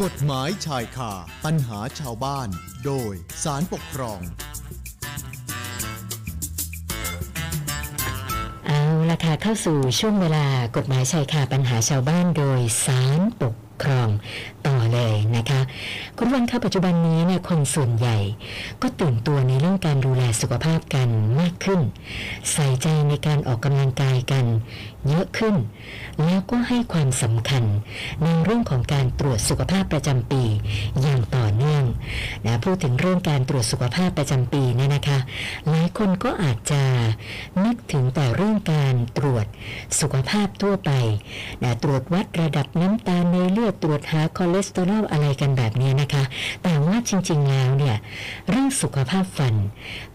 กฎหมายชายคาปัญหาชาวบ้าน โดยสารปกครอง เอาละค่ะเข้าสู่ช่วงเวลากฎหมายชายคาปัญหาชาวบ้านโดยสารปกครองต่อเลยนะคะ คุณวันค่ะปัจจุบันนี้เนี่ยคนส่วนใหญ่ ก็ตื่นตัวในเรื่องการดูแลสุขภาพกันมากขึ้น ใส่ใจในการออกกำลังกายกัน เยอะขึ้น แล้วก็ให้ความสำคัญในเรื่องของการตรวจสุขภาพประจำปีอย่างต่อเนื่องนะพูดถึงเรื่องการตรวจสุขภาพประจำปีเนี่ยนะคะ หลายคนก็อาจจะนึกถึงแต่เรื่องการตรวจสุขภาพทั่วไปนะตรวจวัดระดับน้ำตาลในเลือดตรวจหาคอเลสเตอรอลอะไรกันแบบนี้นะคะ แต่ ว่าจริง ๆ แล้วเนี่ยเรื่องสุขภาพฟัน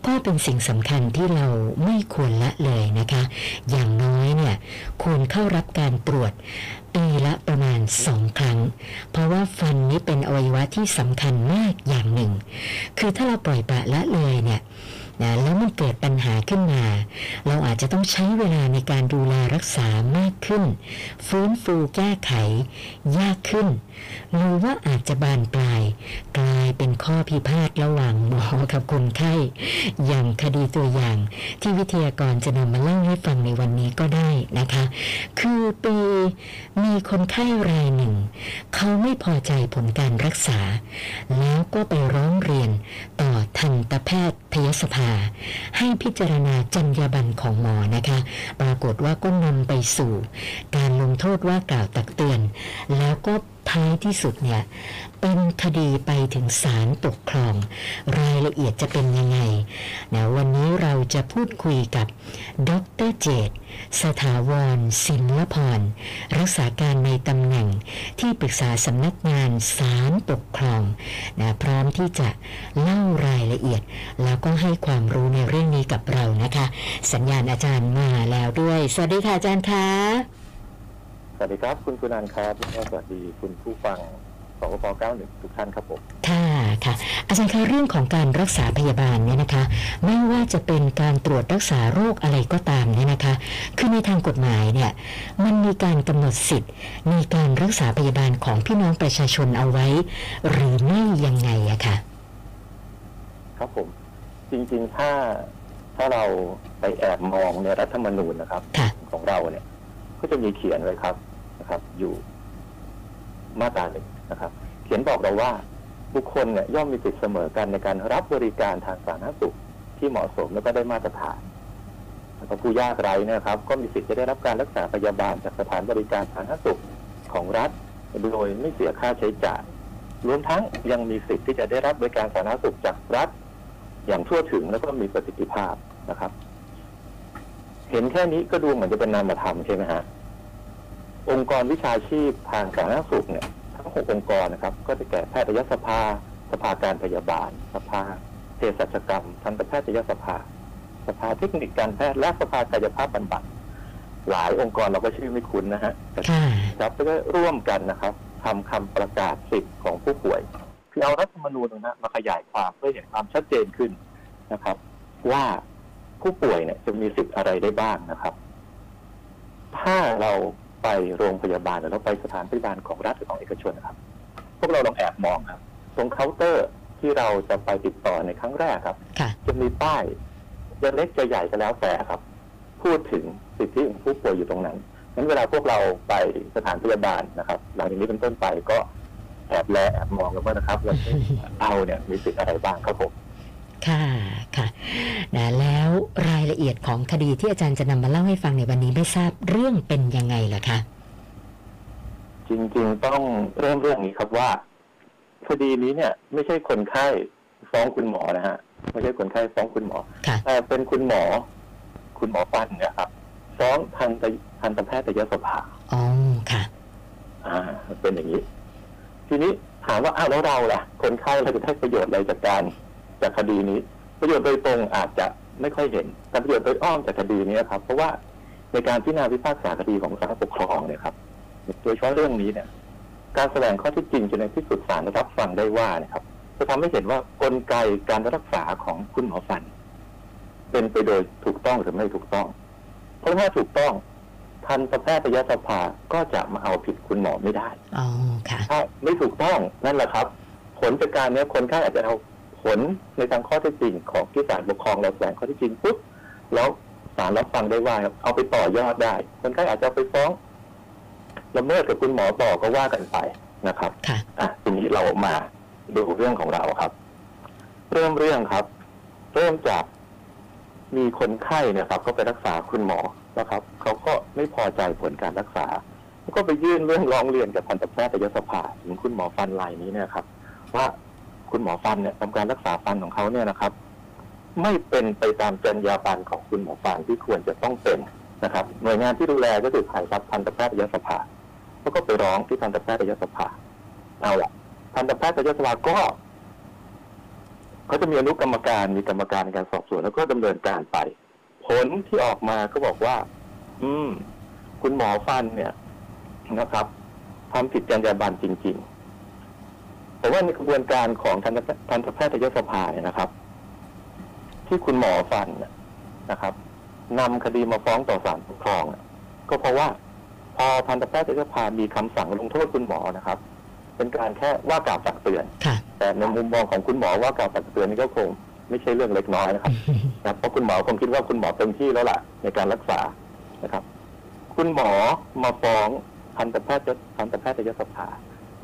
ก็เป็นสิ่งสำคัญที่เราไม่ควรละเลยนะคะ อย่างน้อยเนี่ยควรเข้ารับการตรวจปีละประมาณสองครั้ง เพราะว่าฟันนี้เป็นอวัยวะที่สำคัญมากอย่างหนึ่ง คือถ้าเราปล่อยปละละเลยเนี่ย นะแล้วมันเกิดปัญหาขึ้นมา เราอาจจะต้องใช้เวลาในการดูแลรักษามากขึ้น ฟื้นฟูแก้ไข ยากขึ้น หรือว่าอาจจะบานปลาย กลายเป็นข้อพิพาทระหว่างหมอกับคนไข้ อย่างคดีตัวอย่าง ที่วิทยากรจะนำมาเล่าให้ฟังในวันนี้ก็ได้นะคะ คือปีมีคนไข้รายหนึ่ง เขาไม่พอใจผลการรักษา แล้วก็ไปร้องเรียนต่อทันตแพทย์สภา ให้พิจารณาจรรยาบรรณของหมอนะคะ ปรากฏว่าก็นำไปสู่ การลงโทษว่ากล่าวตักเตือน แล้วก็ ท้ายที่สุดเนี่ยเป็นคดีไปถึงศาลปกครอง รายละเอียดจะเป็นยังไงนะวันนี้เราจะพูดคุยกับดรเจตสถาวรศิลพร รักษาการในตำแหน่งที่ปรึกษาสำนักงานศาลปกครองนะพร้อมที่จะเล่ารายละเอียด แล้วก็ให้ความรู้ในเรื่องนี้กับเรานะคะ สัญญาณอาจารย์มาแล้วด้วย สวัสดีค่ะอาจารย์คะ สวัสดีครับ คุณกุนันท์ครับแล้วก็สวัสดีคุณผู้ฟังสกป91 ทุกท่านครับผม ค่ะค่ะ อาจารย์คะเรื่องของการรักษาพยาบาลเนี่ยนะคะ ไม่ว่าจะเป็นการตรวจรักษาโรคอะไรก็ตามเนี่ยนะคะ คือในทางกฎหมายเนี่ยมันมีการกำหนดสิทธิ์ในการรักษาพยาบาลของพี่น้องประชาชนเอาไว้ หรือไม่ยังไงอะคะครับผม จริงๆถ้าถ้าเราไปแอบมองในรัฐธรรมนูญนะครับค่ะของเราเนี่ยก็จะมีเขียนไว้ครับ นะครับ อยู่มาตราหนึ่งนะครับ เขียนบอกเราว่าบุคคลเนี่ยย่อมมีสิทธิเสมอกันในการรับบริการทางสาธารณสุขที่เหมาะสมและก็ได้มาตรฐานแล้วก็ผู้ยากไร้นะครับ ก็มีสิทธิ์จะได้รับการรักษาพยาบาลจากสถานบริการสาธารณสุขของรัฐ โดยไม่เสียค่าใช้จ่ายรวมทั้งยังมีสิทธิ์ที่จะได้รับบริการสาธารณสุขจากรัฐ อย่างทั่วถึงแล้วก็มีประสิทธิภาพนะครับ เห็นแค่นี้ก็ดูเหมือนจะเป็นนามธรรมใช่ไหมฮะ องค์กรวิชาชีพทางสาธารณสุขเนี่ยทั้งหกองค์กรนะครับ ก็จะแก่แพทยสภา สภาการพยาบาล สภาเภสัชกรรมทันตแพทยสภา สภาเทคนิคการแพทย์และสภากายภาพบำบัดหลายองค์กรเราก็ชื่อไม่คุ้นนะฮะแต่ค่ะครับก็ร่วมกันนะครับทำคำประกาศสิทธิ์ของผู้ป่วยคือเอารัฐธรรมนูญนะมาขยายความเพื่อเห็นความชัดเจนขึ้นนะครับ ว่าผู้ป่วยเนี่ยจะมีสิทธิ์อะไรได้บ้างนะครับ ถ้าเรา ไปโรงพยาบาลหรือเราไปสถานพยาบาลของรัฐหรือของเอกชนนะครับ พวกเราลองแอบมองครับ ตรงเคาน์เตอร์ที่เราจะไปติดต่อในครั้งแรกครับ ค่ะ จะมีป้ายจะเล็กจะใหญ่ก็แล้วแต่ครับ พูดถึงสิทธิของผู้ป่วยอยู่ตรงนั้นงั้นเวลาพวกเราไปสถานพยาบาลนะครับ หลังจากนี้เป็นต้นไปก็แอบแลแอบมองกันว่านะครับว่าเอาเนี่ยมีสิทธิ์อะไรบ้างครับผม ค่ะ ค่ะนะแล้วรายละเอียดของคดีที่อาจารย์จะนำมาเล่าให้ฟังในวันนี้ไม่ทราบเรื่องเป็นยังไงเหรอคะจริงๆต้องเริ่มเรื่องนี้ครับว่า คดีนี้เนี่ย ไม่ใช่คนไข้ฟ้องคุณหมอนะฮะไม่ใช่คนไข้ฟ้องคุณหมอค่ะแต่เป็นคุณหมอ คุณหมอฟันเนะครับฟ้องทันตทันตแพทยสภาอ๋อค่ะ อ่า เป็นอย่างนี้ ทีนี้ถามว่าอ้าวแล้วเราล่ะ คนไข้เราจะได้ประโยชน์อะไรจากการจากคดีนี้ ประโยชน์โดยตรงอาจจะไม่ค่อยเห็นแต่ประโยชน์โดยอ้อมจากคดีนี้ครับ เพราะว่าในการพิจารณาพิพากษาคดีของศาลปกครองเนี่ยครับโดยเฉพาะเรื่องนี้เนี่ย การแสดงข้อเที่จริงจนในที่สุดศาลรับฟังได้ว่านะครับจะทำให้เห็นว่ากลไกการรักษาของคุณหมอฟัน เป็นไปโดยถูกต้องหรือไม่ถูกต้อง เพราะถ้าถูกต้องทันตแพทยสภาก็จะมาเอาผิดคุณหมอไม่ได้อ๋อค่ะถ้าไม่ถูกต้องนั่นแหละครับ ผลจากการเนี้ยคนไข้อาจจะเอาผ ลในทางข้อเท็จจริงของที่ศาลปกครองเราแสดงข้อเท็จจริงปุ๊บแล้วศาลรับฟังได้ว่าเอาไปต่อยอดได้ คนไข้อาจจะเอาไปฟ้องละเมิดกับคุณหมอต่อก็ว่ากันไปนะครับค่ะอะทีนี้เรามาดูเรื่องของเราครับ เริ่มเรื่องครับ เริ่มจากมีคนไข้เนี่ยครับเขาไปรักษาคุณหมอนะครับเขาก็ไม่พอใจผลการรักษาก็ไปยื่นเรื่องร้องเรียนกับทันตแพทยสภาถึงคุณหมอฟันรายนี้เนี่ยครับ ว่า คุณหมอฟันเนี่ยทำการรักษาฟันของเขาเนี่ยนะครับ ไม่เป็นไปตามจรรยาบรรณของคุณหมอฟันที่ควรจะต้องเป็นนะครับ หน่วยงานที่ดูแลก็คือใครครับทันตแพทยสภาเขาก็ไปร้องที่ทันตแพทยสภาเอาละทันตแพทยสภาก็เขาจะมีอนุกรรมการมีกรรมการในการสอบสวนแล้วก็ดำเนินการไป ผลที่ออกมาก็บอกว่า อืม คุณหมอฟันเนี่ยนะครับทำผิดจรรยาบรรณจริง ๆแต่ว่าในกระบวนการของทันตทันตแพทยสภาเนี่ยนะครับ ที่คุณหมอฟันเนี่ยนะครับนำคดีมาฟ้องต่อศาลปกครองเนี่ยก็เพราะว่า พอทันตแพทยสภามีคำสั่งลงโทษคุณหมอนะครับ เป็นการแค่ว่ากล่าวตักเตือนค่ะแต่ในมุมมองของคุณหมอว่ากล่าวตักเตือนนี่ก็คงไม่ใช่เรื่องเล็กน้อยนะครับนะครับเพราะคุณหมอคงคิดว่าคุณหมอเต็มที่แล้วล่ะ ในการรักษานะครับ คุณหมอมาฟ้องทันตแพทย์ทันตแพทยสภา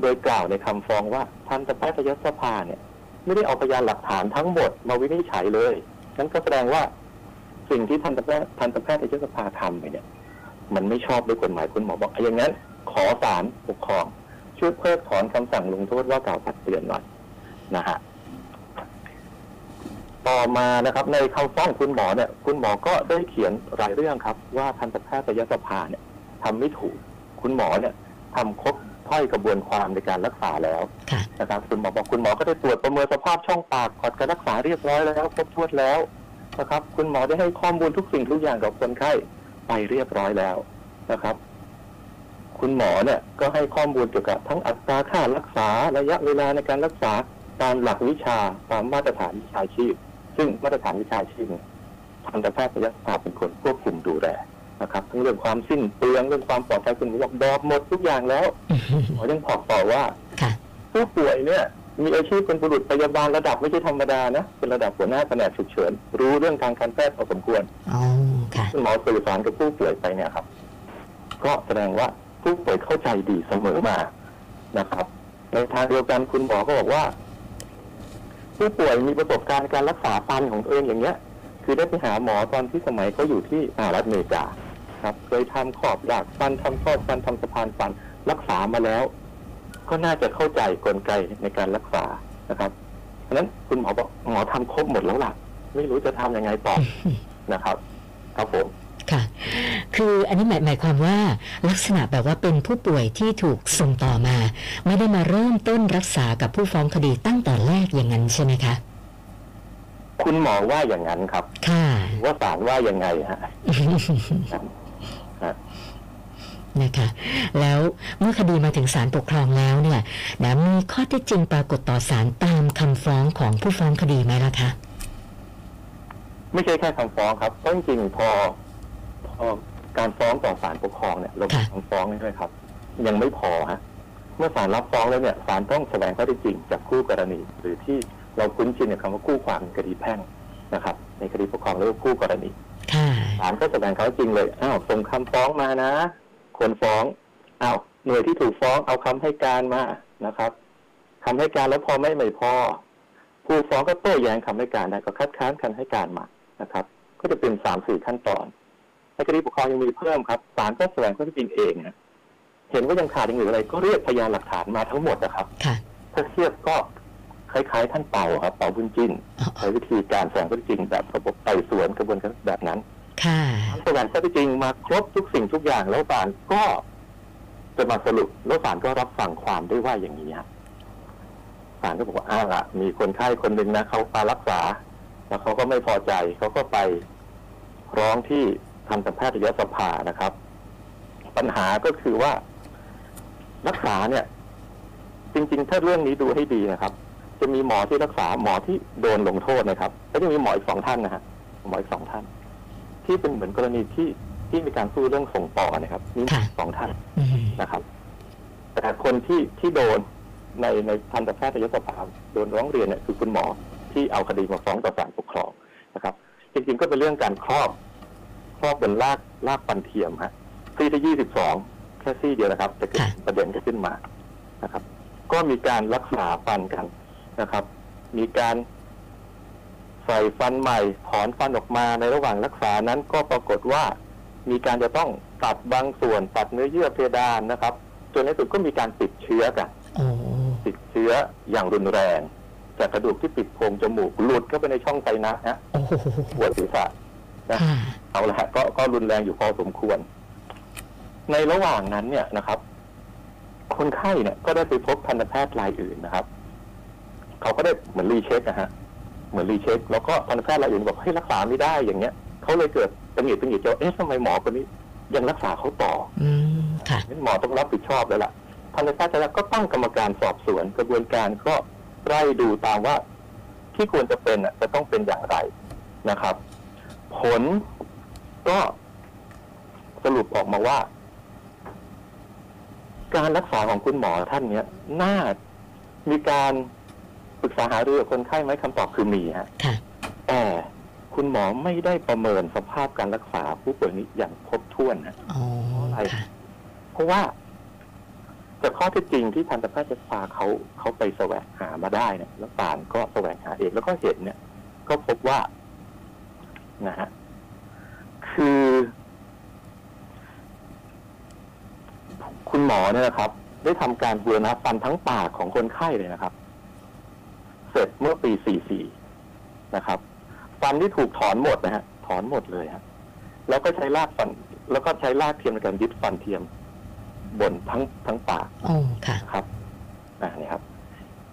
โดยกล่าวในคำฟ้องว่าทันตแพทยสภาเนี่ย ไม่ได้เอาพยานหลักฐานทั้งหมดมาวินิจฉัยเลยนั่นก็แสดงว่าสิ่งที่ทันตแพทย์ทันตแพทยสภาทำไปเนี่ย มันไม่ชอบด้วยกฎหมายคุณหมอบอกอย่างนั้น ขอศาลปกครองช่วยเพิกถอนคำสั่งลงโทษว่ากล่าวตักเตือนหน่อยนะฮะต่อมานะครับ ในคำฟ้องคุณหมอเนี่ย คุณหมอก็ได้เขียนรายเรื่องครับ ว่าทันตแพทยสภาเนี่ยทำไม่ถูก คุณหมอเนี่ยทำครบ ถ้อยกระบวนความในการรักษาแล้วค่ะนะครับคุณหมอบอกคุณหมอก็ได้ตรวจประเมินสภาพช่องปากก่อนการรักษาเรียบร้อยแล้วครบถ้วนแล้วนะครับ คุณหมอได้ให้ข้อมูลทุกสิ่งทุกอย่างกับคนไข้ไปเรียบร้อยแล้วนะครับ คุณหมอเนี่ยก็ให้ข้อมูลเกี่ยวกับทั้งอัตราค่ารักษาระยะเวลาในการรักษาตามหลักวิชาตามมาตรฐานวิชาชีพ ซึ่งมาตรฐานวิชาชีพเนี่ยทันตแพทยสภาเป็นคนควบคุมดูแล นะครับทั้งเรื่องความสิ้นเปลืองเรื่องความปลอดภัยคุณหมอบอกบอกหมดทุกอย่างแล้วหมอยังบอกต่อว่าค่ะผู้ป่วยเนี่ยมีอาชีพเป็นบุรุษพยาบาลระดับไม่ใช่ธรรมดานะ เป็นระดับหัวหน้าแผนกฉุกเฉิน รู้เรื่องทางการแพทย์พอสมควรอ๋อค่ะคุณหมอสื่อสารกับผู้ป่วยไปเนี่ยครับ ก็แสดงว่าผู้ป่วยเข้าใจดีเสมอมานะครับ ในทางเดียวกันคุณหมอก็บอกว่า ผู้ป่วยมีประสบการณ์การรักษาฟันของตัวเองอย่างเงี้ย คือได้ไปหาหมอตอนที่สมัยเขาอยู่ที่สหรัฐอเมริกา ครับเคยทำขอบดากฟันทำครอบฟันทำสะพานฟันรักษามาแล้ว ก็น่าจะเข้าใจกลไกในการรักษานะครับเพราะฉะนั้นคุณหมอบอกหมอทำครบหมดแล้วล่ะ ไม่รู้จะทำยังไงต่อนะครับ ครับผมค่ะ คืออันนี้หมายหมายความว่าลักษณะแบบว่าเป็นผู้ป่วยที่ถูกส่งต่อมา ไม่ได้มาเริ่มต้นรักษากับผู้ฟ้องคดีตั้งแต่แรกอย่างนั้นใช่ไหมคะ คุณหมอว่าอย่างนั้นครับ ค่ะ ว่าศาลว่ายังไงฮะ นะคะแล้วเมื่อคดีมาถึงศาลปกครองแล้วเนี่ยนะมีข้อเท็จจริงปรากฏต่อศาลตามคำฟ้องของผู้ฟ้องคดีไหมล่ะคะไม่ใช่แค่คำฟ้องครับเพราะจริงๆพอพอการฟ้องต่อศาลปกครองเนี่ยเรามีค่ะคำฟ้องนี่ด้วยครับ ยังไม่พอฮะเมื่อศาลรับฟ้องแล้วเนี่ยศาลต้องแสดงข้อเท็จจริงจากคู่กรณี หรือที่เราคุ้นชินกับคำว่าคู่ความในคดีแพ่งนะครับ ในคดีปกครองเรียกว่าคู่กรณีค่ะศาลก็แสดงข้อเท็จจริงเลยอ้าวส่งคำฟ้องมานะ คนฟ้องอ้าวหน่วยที่ถูกฟ้องเอาคำให้การมานะครับคำให้การแล้วพอไม่ไม่พอ ผู้ฟ้องก็โต้แย้งคำให้การได้ก็คัดค้านคำให้การมานะครับ ก็จะเป็นสามสี่ขั้นตอนในคดีปกครองยังมีเพิ่มครับศาลก็แสดงข้อเท็จจริงเองนะเห็นว่ายังขาดอย่างอื่นอะไร ก็เรียกพยานหลักฐานมาทั้งหมดนะครับค่ะถ้าเทียบก็คล้ายๆท่านเป่าครับเป่าบุญจินอ๋อใช้วิธีการแสดงข้อเท็จจริงแบบระบบไต่สวนกระบวนการแบบนั้น ค่ะแสดงข้อท็จจริงมาครบทุกสิ่งทุกอย่างแล้วศาลก็จะมาสรุปแล้วศาลก็รับฟังความได้ว่าอย่างนี้ฮะศาลก็บอกว่าอ้าวละมีคนไข้คนหนึ่งนะเขามารักษา แล้วเขาก็ไม่พอใจเขาก็ไปร้องที่ทันตแพทยสภานะครับ ปัญหาก็คือว่ารักษาเนี่ย จริง ๆ ถ้าเรื่องนี้ดูให้ดีนะครับ จะมีหมอที่รักษาหมอที่โดนลงโทษนะครับ แล้วจะมีหมออีกสองท่านนะฮะหมออีกสองท่าน ที่เป็นเหมือนกรณีที่ที่มีการสู้เรื่องส่งต่อนะครับมีค่ะสองท่านอืมนะครับ แต่คนที่ที่โดนในในทันตแพทยสภาโดนร้องเรียนเนี่ยคือคุณหมอที่เอาคดีมาฟ้องต่อศาลปกครองนะครับ จริงๆก็เป็นเรื่องการครอบครอบบนลากลากฟันเทียมฮะซี่ที่ยี่สิบสองแค่ซี่เดียวนะครับจะเกิดค่ะประเด็นกันขึ้นมานะครับ ก็มีการรักษาฟันกันนะครับ มีการ ใส่ฟันใหม่ถอนฟันออกมาในระหว่างรักษานั้นก็ปรากฏว่ามีการจะต้องตัดบางส่วนตัดเนื้อเยื่อเพดานนะครับจนในที่สุดก็มีการติดเชื้อกันโอ้ติดเชื้ออย่างรุนแรง จากกระดูกที่ปิดโพรงจมูกหลุดเข้าไปในช่องไซนัสฮะโอ้โหปวดศีรษะค่ะเอาละฮะก็ก็รุนแรงอยู่พอสมควร ในระหว่างนั้นเนี่ยนะครับ คนไข้เนี่ยก็ได้ไปพบทันตแพทย์รายอื่นนะครับ เขาก็ได้เหมือนรีเช็คนะฮะ เหมือนรีเช็ค แล้วก็ทันตแพทย์รายอื่นบอกให้ยรักษาไม่ได้อย่างเงี้ยเขาเลยเกิดตังหงิดตังหงิดเจ้าเอ๊ะทำไมหมอคนนี้ยังรักษาเขาต่ออืมค่ะงั้นหมอต้องรับผิดชอบแล้วล่ะทันตแพทย์แล้วก็ตั้งกรรมการสอบสวน กระบวนการก็ไล่ดูตามว่า ที่ควรจะเป็นอะจะต้องเป็นอย่างไรนะครับ ผลก็สรุปออกมาว่า การรักษาของคุณหมอท่านเนี้ยน่ามีการ ปรึกษาหารือกับคนไข้ไหมคำตอบคือมีฮะค่ะแต่คุณหมอไม่ได้ประเมินสภาพการรักษาผู้ป่วยนี้อย่างครบถ้วนนะอ๋อค่ะเพราะว่าจากข้อเท็จจริงที่ทันตแพทยสภาเขาเขาไปแสวงหามาได้เนี่ยแล้วศาลก็แสวงหาเองแล้วก็เห็นเนี่ย ก็พบว่านะฮะคือ คุณหมอเนี่ยนะครับ ได้ทำการบูรณะฟันทั้งปากของคนไข้เลยนะครับ เสร็จเมื่อปี 44 นะครับ ฟันที่ถูกถอนหมดนะฮะ ถอนหมดเลยฮะ แล้วก็ใช้ลากฟัน แล้วก็ใช้ลากเทียมในการยึดฟันเทียม บนทั้งทั้งปากโอ้ค่ะนะครับอ่านี่ครับ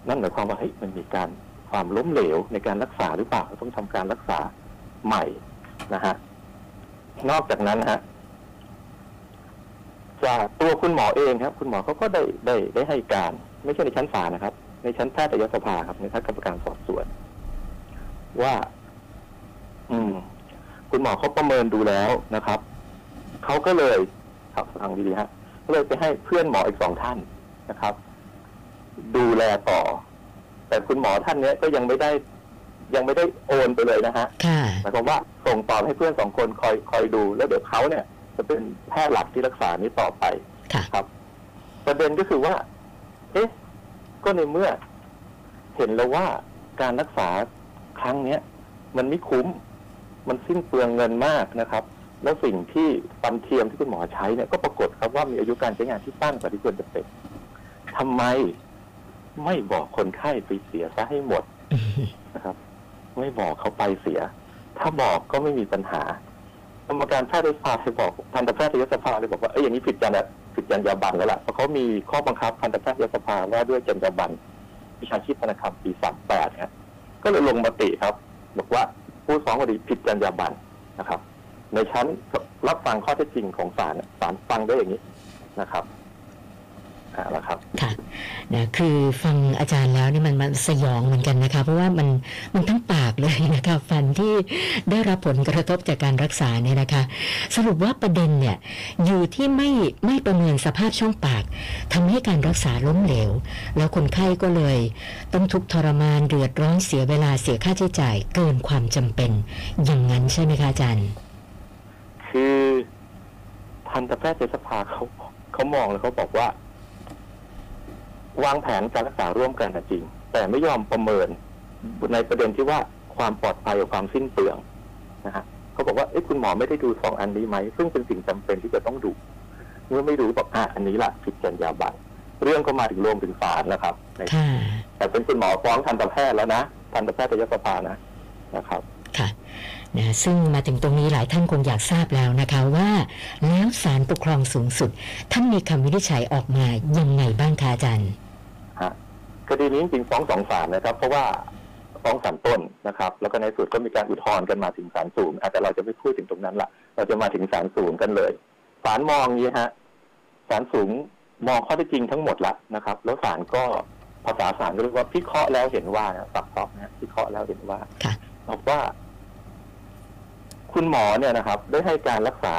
นั่นหมายความว่าเฮ้ยมันมีการความล้มเหลวในการรักษาหรือเปล่าต้องทำการรักษาใหม่นะฮะ นอกจากนั้นฮะจากตัวคุณหมอเองครับ คุณหมอเขาก็ได้ได้ได้ให้การ ไม่ใช่ในชั้นศาลนะครับ ในชั้นแพทยสภาครับในชั้นกรรมการสอบสวน ว่า อืม คุณหมอเขาประเมินดูแล้วนะครับเขาก็เลยครับฟังดีๆฮะก็เลยไปให้เพื่อนหมออีกสองท่านนะครับ ดูแลต่อ แต่คุณหมอท่านเนี้ยก็ยังไม่ได้ยังไม่ได้โอนไปเลยนะฮะค่ะหมายความว่าส่งต่อให้เพื่อนสองคนคอยคอยดูแล้วเดี๋ยวเขาเนี่ย จะเป็นแพทย์หลักที่รักษานี้ต่อไปค่ะครับ ประเด็นก็คือว่า เอ๊ะ ก็ในเมื่อเห็นแล้วว่าการรักษาครั้งเนี้ยมันไม่คุ้ม มันสิ้นเปลืองเงินมากนะครับ แล้วสิ่งที่ฟันเทียมที่คุณหมอใช้เนี่ยก็ปรากฏครับว่ามีอายุการใช้งานที่สั้นกว่าที่ควรจะเป็นทำไมไม่บอกคนไข้ไปเสียซะให้หมดนะครับ ไม่บอกเขาไปเสีย ถ้าบอกก็ไม่มีปัญหา กรรมการแพทยสภาเลยบอกทันตแพทยสภาเลยบอกว่าเอ้ยอย่างนี้ผิดจรรย ผิดจรรยาบรรณแล้วล่ะเพราะเขามีข้อบังคับพันธแพทยสภาว่าด้วยจรรยาบรรณวิชาชีพธนาคารปีสามแปดครับก็เลยลงมติครับ บอกว่าผู้ฟ้องคดีผิดจรรยาบรรณนะครับ ในชั้นรับฟังข้อเท็จจริงของศาลศาลฟังได้อย่างนี้นะครับ อ่าแล้วครับค่ะนะคือฟังอาจารย์แล้วนี่มันมันสยองเหมือนกันนะคะ เพราะว่ามันมันทั้งปากเลยนะคะฟันที่ได้รับผลกระทบจากการรักษาเนี่ยนะคะ สรุปว่าประเด็นเนี่ยอยู่ที่ไม่ไม่ประเมินสภาพช่องปากทำให้การรักษาล้มเหลว แล้วคนไข้ก็เลย ต้องทุกข์ทรมานเดือดร้อนเสียเวลาเสียค่าใช้จ่ายเกินความจำเป็น อย่างนั้นใช่ไหมคะอาจารย์ คือทันตแพทยสภาเขาเขามองแล้วเขาบอกว่า วางแผนการรักษาร่วมกันนะจริง แต่ไม่ยอมประเมินในประเด็นที่ว่าความปลอดภัยกับความสิ้นเปลืองนะฮะเขาบอกว่าเอ้คุณหมอไม่ได้ดูสองอันนี้ไหม ซึ่งเป็นสิ่งจำเป็นที่จะต้องดูเมื่อไม่ดูบอกอะอันนี้แหละผิดจรรยาบรรณเรื่องก็มาถึงรวมถึงศาลนะครับในค่ะแต่เป็นคุณหมอฟ้องทันตแพทย์แล้วนะทันตแพทยสภานะนะครับค่ะ นะซึ่งมาถึงตรงนี้หลายท่านคงอยากทราบแล้วนะคะว่า แล้วศาลปกครองสูงสุด ท่านมีคำวินิจฉัยออกมายังไงบ้างคะอาจารย์ฮะคดีนี้จริงๆฟ้องสองศาลนะครับ เพราะว่าฟ้องศาลต้นนะครับ แล้วก็ในสุดก็มีการอุทธรณ์กันมาถึงศาลสูงอาจจะแต่เราจะไม่พูดถึงตรงนั้นละเราจะมาถึงศาลสูงกันเลยศาลมองอย่างนี้ฮะศาลสูงมองข้อเท็จจริงทั้งหมดละนะครับ แล้วศาลก็ภาษาศาลก็เรียกว่าพิเคราะห์แล้วเห็นว่านะสับซอกนะฮะพิเคราะห์แล้วเห็นว่าค่ะบอกว่า คุณหมอเนี่ยนะครับ ได้ให้การรักษา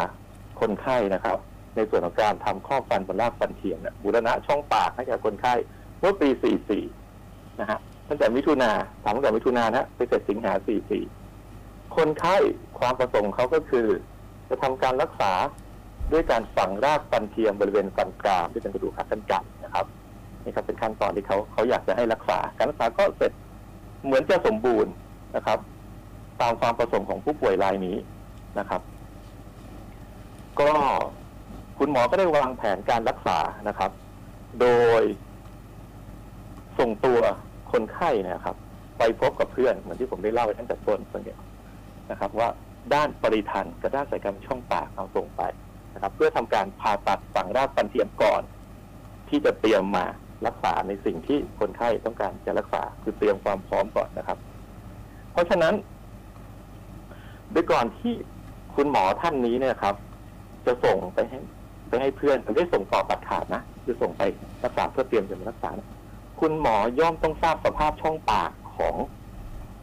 คนไข้นะครับ ในส่วนของการทำข้อฟันบนรากฟันเทียมเนี่ยบูรณะช่องปากให้กับคนไข้เมื่อปี 44 นะฮะตั้งแต่มิถุนาทำตั้งแต่มิถุนานะไปเสร็จสิงหา 44 คนไข้ความประสงค์เขาก็คือ จะทำการรักษาด้วยการฝังรากฟันเทียมบริเวณฟันกรามที่เป็นกระดูกขากรรไกรนะครับนี่ครับเป็นขั้นตอนที่เขาเขาอยากจะให้รักษา การรักษาก็เสร็จเหมือนจะสมบูรณ์นะครับ ตามความประสงค์ของผู้ป่วยรายนี้นะครับ ก็คุณหมอก็ได้วางแผนการรักษานะครับ โดยส่งตัวคนไข้เนะครับ ไปพบกับเพื่อนเหมือนที่ผมได้เล่าไปตั้งแต่ต้นส่วนใหญ่นะครับ ว่าด้านปริทันกับด้านสายการช่องปากเอาส่งไปนะครับ เพื่อทำการผ่าตัดฝังรากฟันเทียมก่อน ที่จะเตรียมมารักษาในสิ่งที่คนไข้ต้องการจะรักษาคือเตรียมความพร้อมก่อนนะครับ เพราะฉะนั้น โดยก่อนที่คุณหมอท่านนี้เนี่ยครับ จะส่งไปให้ไปให้เพื่อนไม่ได้ส่งต่อตัดขาดนะคือส่งไปรักษาเพื่อเตรียมจะมารักษานะคุณหมอย่อมต้องทราบสภาพช่องปากของ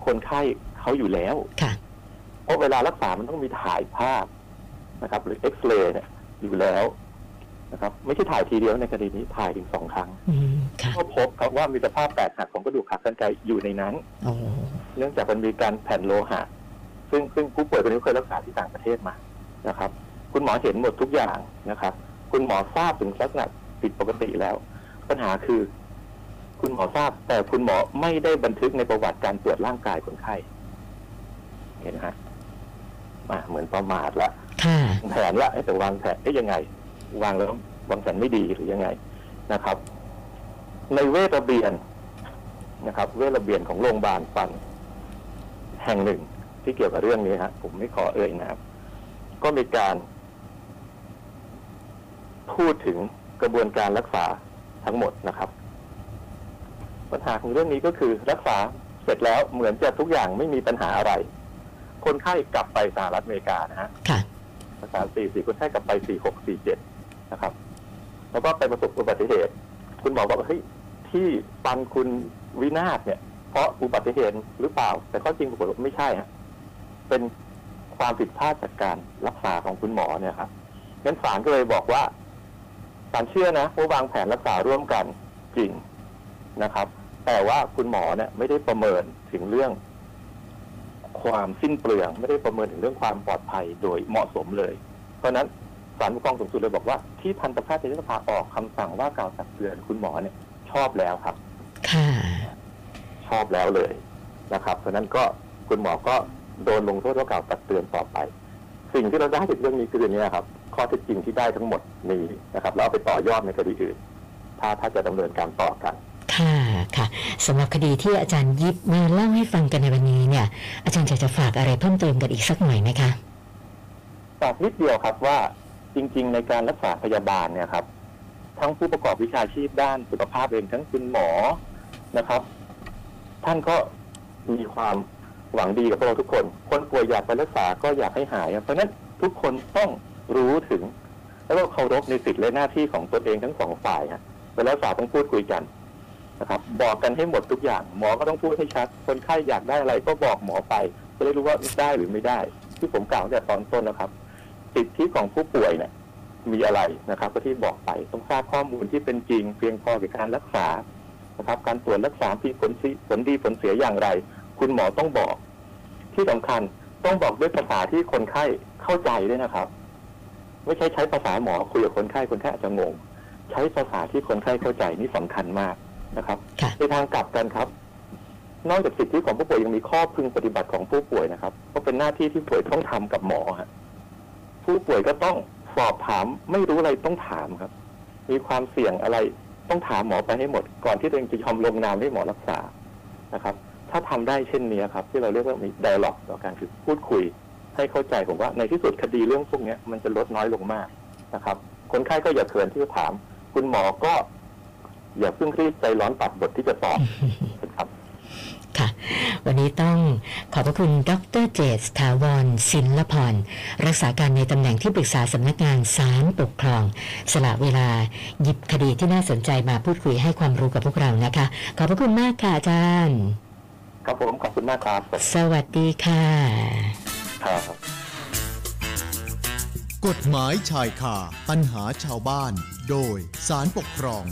คนไข้เขาอยู่แล้วค่ะเพราะเวลารักษามันต้องมีถ่ายภาพนะครับ หรือเอ็กซเรย์เนี่ยอยู่แล้วนะครับ ไม่ใช่ถ่ายทีเดียวในคดีนี้ถ่ายถึงสองครั้งอืมค่ะก็พบครับว่ามีสภาพแตกหักของกระดูกขากรรไกรอยู่ในนั้นโอ้เนื่องจากมันมีการแผ่นโลหะ ซึ่งซึ่งผู้ป่วยคนนี้เคยรักษาที่ต่างประเทศมานะครับ คุณหมอเห็นหมดทุกอย่างนะครับ คุณหมอทราบถึงลักษณะผิดปกติแล้ว ปัญหาคือ คุณหมอทราบ แต่คุณหมอไม่ได้บันทึกในประวัติการตรวจร่างกายคนไข้เห็นไหมฮะอะเหมือนประมาทละค่ะวางแผนละแต่วางแผนได้ยังไง วางแล้ววางแผนไม่ดีหรือยังไงนะครับ ในเวทระเบียนนะครับ เวทระเบียนของโรงพยาบาลฟัน แห่งหนึ่ง ที่เกี่ยวกับเรื่องนี้ฮะผมไม่ขอเอ่ยนะครับก็มีการ พูดถึงกระบวนการรักษาทั้งหมดนะครับ ปัญหาของเรื่องนี้ก็คือรักษาเสร็จแล้วเหมือนจะทุกอย่างไม่มีปัญหาอะไร คนไข้กลับไปสหรัฐอเมริกานะฮะค่ะภาษาสี่สี่คนไข้กลับไปสี่หกสี่เจ็ดนะครับ แล้วก็ไปประสบอุบัติเหตุ คุณหมอบอกว่าเฮ้ยที่ปันคุณวินาศเนี่ย เพราะอุบัติเหตุหรือเปล่า แต่ข้อจริงปรากฏว่าไม่ใช่ฮะ เป็นความผิดพลาดจากการรักษาของคุณหมอเนี่ยครับงั้นศาลก็เลยบอกว่าศาลเชื่อนะว่าวางแผนรักษาร่วมกันจริงนะครับ แต่ว่าคุณหมอเนี่ยไม่ได้ประเมินถึงเรื่อง ความสิ้นเปลือง ไม่ได้ประเมินถึงเรื่องความปลอดภัยโดยเหมาะสมเลย เพราะฉะนั้นศาลปกครองสูงสุดเลยบอกว่าที่ทันตแพทยสภาออกคำสั่งว่ากล่าวตักเตือนคุณหมอเนี่ย ชอบแล้วครับ ค่ะ ชอบแล้วเลยนะครับ เพราะฉะนั้นก็คุณหมอก็ โดนลงโทษว่ากล่าวตักเตือนต่อไป สิ่งที่เราได้จากเรื่องนี้คืออนเนี้ครับ ข้อเท็จจริงที่ได้ทั้งหมดนี้นะครับแล้วเอาไปต่อยอดในคดีอื่น ถ้าถ้าจะดำเนินการต่อกันค่ะค่ะสำหรับคดีที่อาจารย์ยิบมาเล่าให้ฟังกันในวันนี้เนี่ย อาจารย์อยากจะฝากอะไรเพิ่มเติมกันอีกสักหน่อยไหมคะฝากนิดเดียวครับว่าจริง ๆ ในการรักษาพยาบาลเนี่ยครับ ทั้งผู้ประกอบวิชาชีพด้านสุขภาพเองทั้งคุณหมอนะครับ ท่านก็มีความ หวังดีกับพวกเราทุกคน คนป่วยอยากไปรักษาก็อยากให้หาย เพราะฉะนั้นทุกคนต้องรู้ถึง แล้วก็เคารพในสิทธิและหน้าที่ของตนเองทั้งสองฝ่ายฮะเวลารักษาต้องพูดคุยกันนะครับบอกกันให้หมดทุกอย่าง หมอก็ต้องพูดให้ชัด คนไข้อยากได้อะไรก็บอกหมอไปจะได้รู้ว่าได้หรือไม่ได้ ที่ผมกล่าวแต่ตอนต้นนะครับ สิทธิของผู้ป่วยเนี่ยมีอะไรนะครับก็ที่บอกไปต้องทราบข้อมูลที่เป็นจริง เพียงพอกับการรักษานะครับ การตรวจรักษามีผลผลดีผลเสียอย่างไร คุณหมอต้องบอก ที่สำคัญต้องบอกด้วยภาษาที่คนไข้เข้าใจด้วยนะครับ ไม่ใช่ใช้ภาษาหมอคุยกับคนไข้คนไข้อาจจะงง ใช้ภาษาที่คนไข้เข้าใจนี่สำคัญมากนะครับค่ะในทางกลับกันครับ นอกจากสิทธิของผู้ป่วยยังมีข้อพึงปฏิบัติของผู้ป่วยนะครับเพราะเป็นหน้าที่ที่ป่วยต้องทำกับหมอฮะผู้ป่วยก็ต้องสอบถามไม่รู้อะไรต้องถามครับ มีความเสี่ยงอะไรต้องถามหมอไปให้หมด ก่อนที่ตัวเองจะยอมลงนามให้หมอรักษานะครับ ถ้าทำได้เช่นนี้ครับ ที่เราเรียกว่ามี d ด a l ล็อกต่อการคือพูดคุย ให้เข้าใจผมว่าในที่สุดคดีเรื่องพวกนี้มันจะลดน้อยลงมากนะครับ คนไข้ก็อย่าเขินที่จะถาม คุณหมอก็อย่าเพิ่งรีบใจร้อนตัดบทที่จะตอบนครับค่ะ วันนี้ต้องขอบพระคุณดรเจษฐาวรศิลพรรักษาการในตำแหน่งที่ปรึกษาสำนักงานศาลปกครอง สละเวลาหยิบคดีที่น่าสนใจมาพูดคุยให้ความรู้กับพวกเรานะคะ ขอบพระคุณมากค่ะอาจารย์ ครับผมขอบคุณมากครับ สวัสดีค่ะ ครับ กฎหมายชายคาปัญหาชาวบ้าน โดยสารปกครอง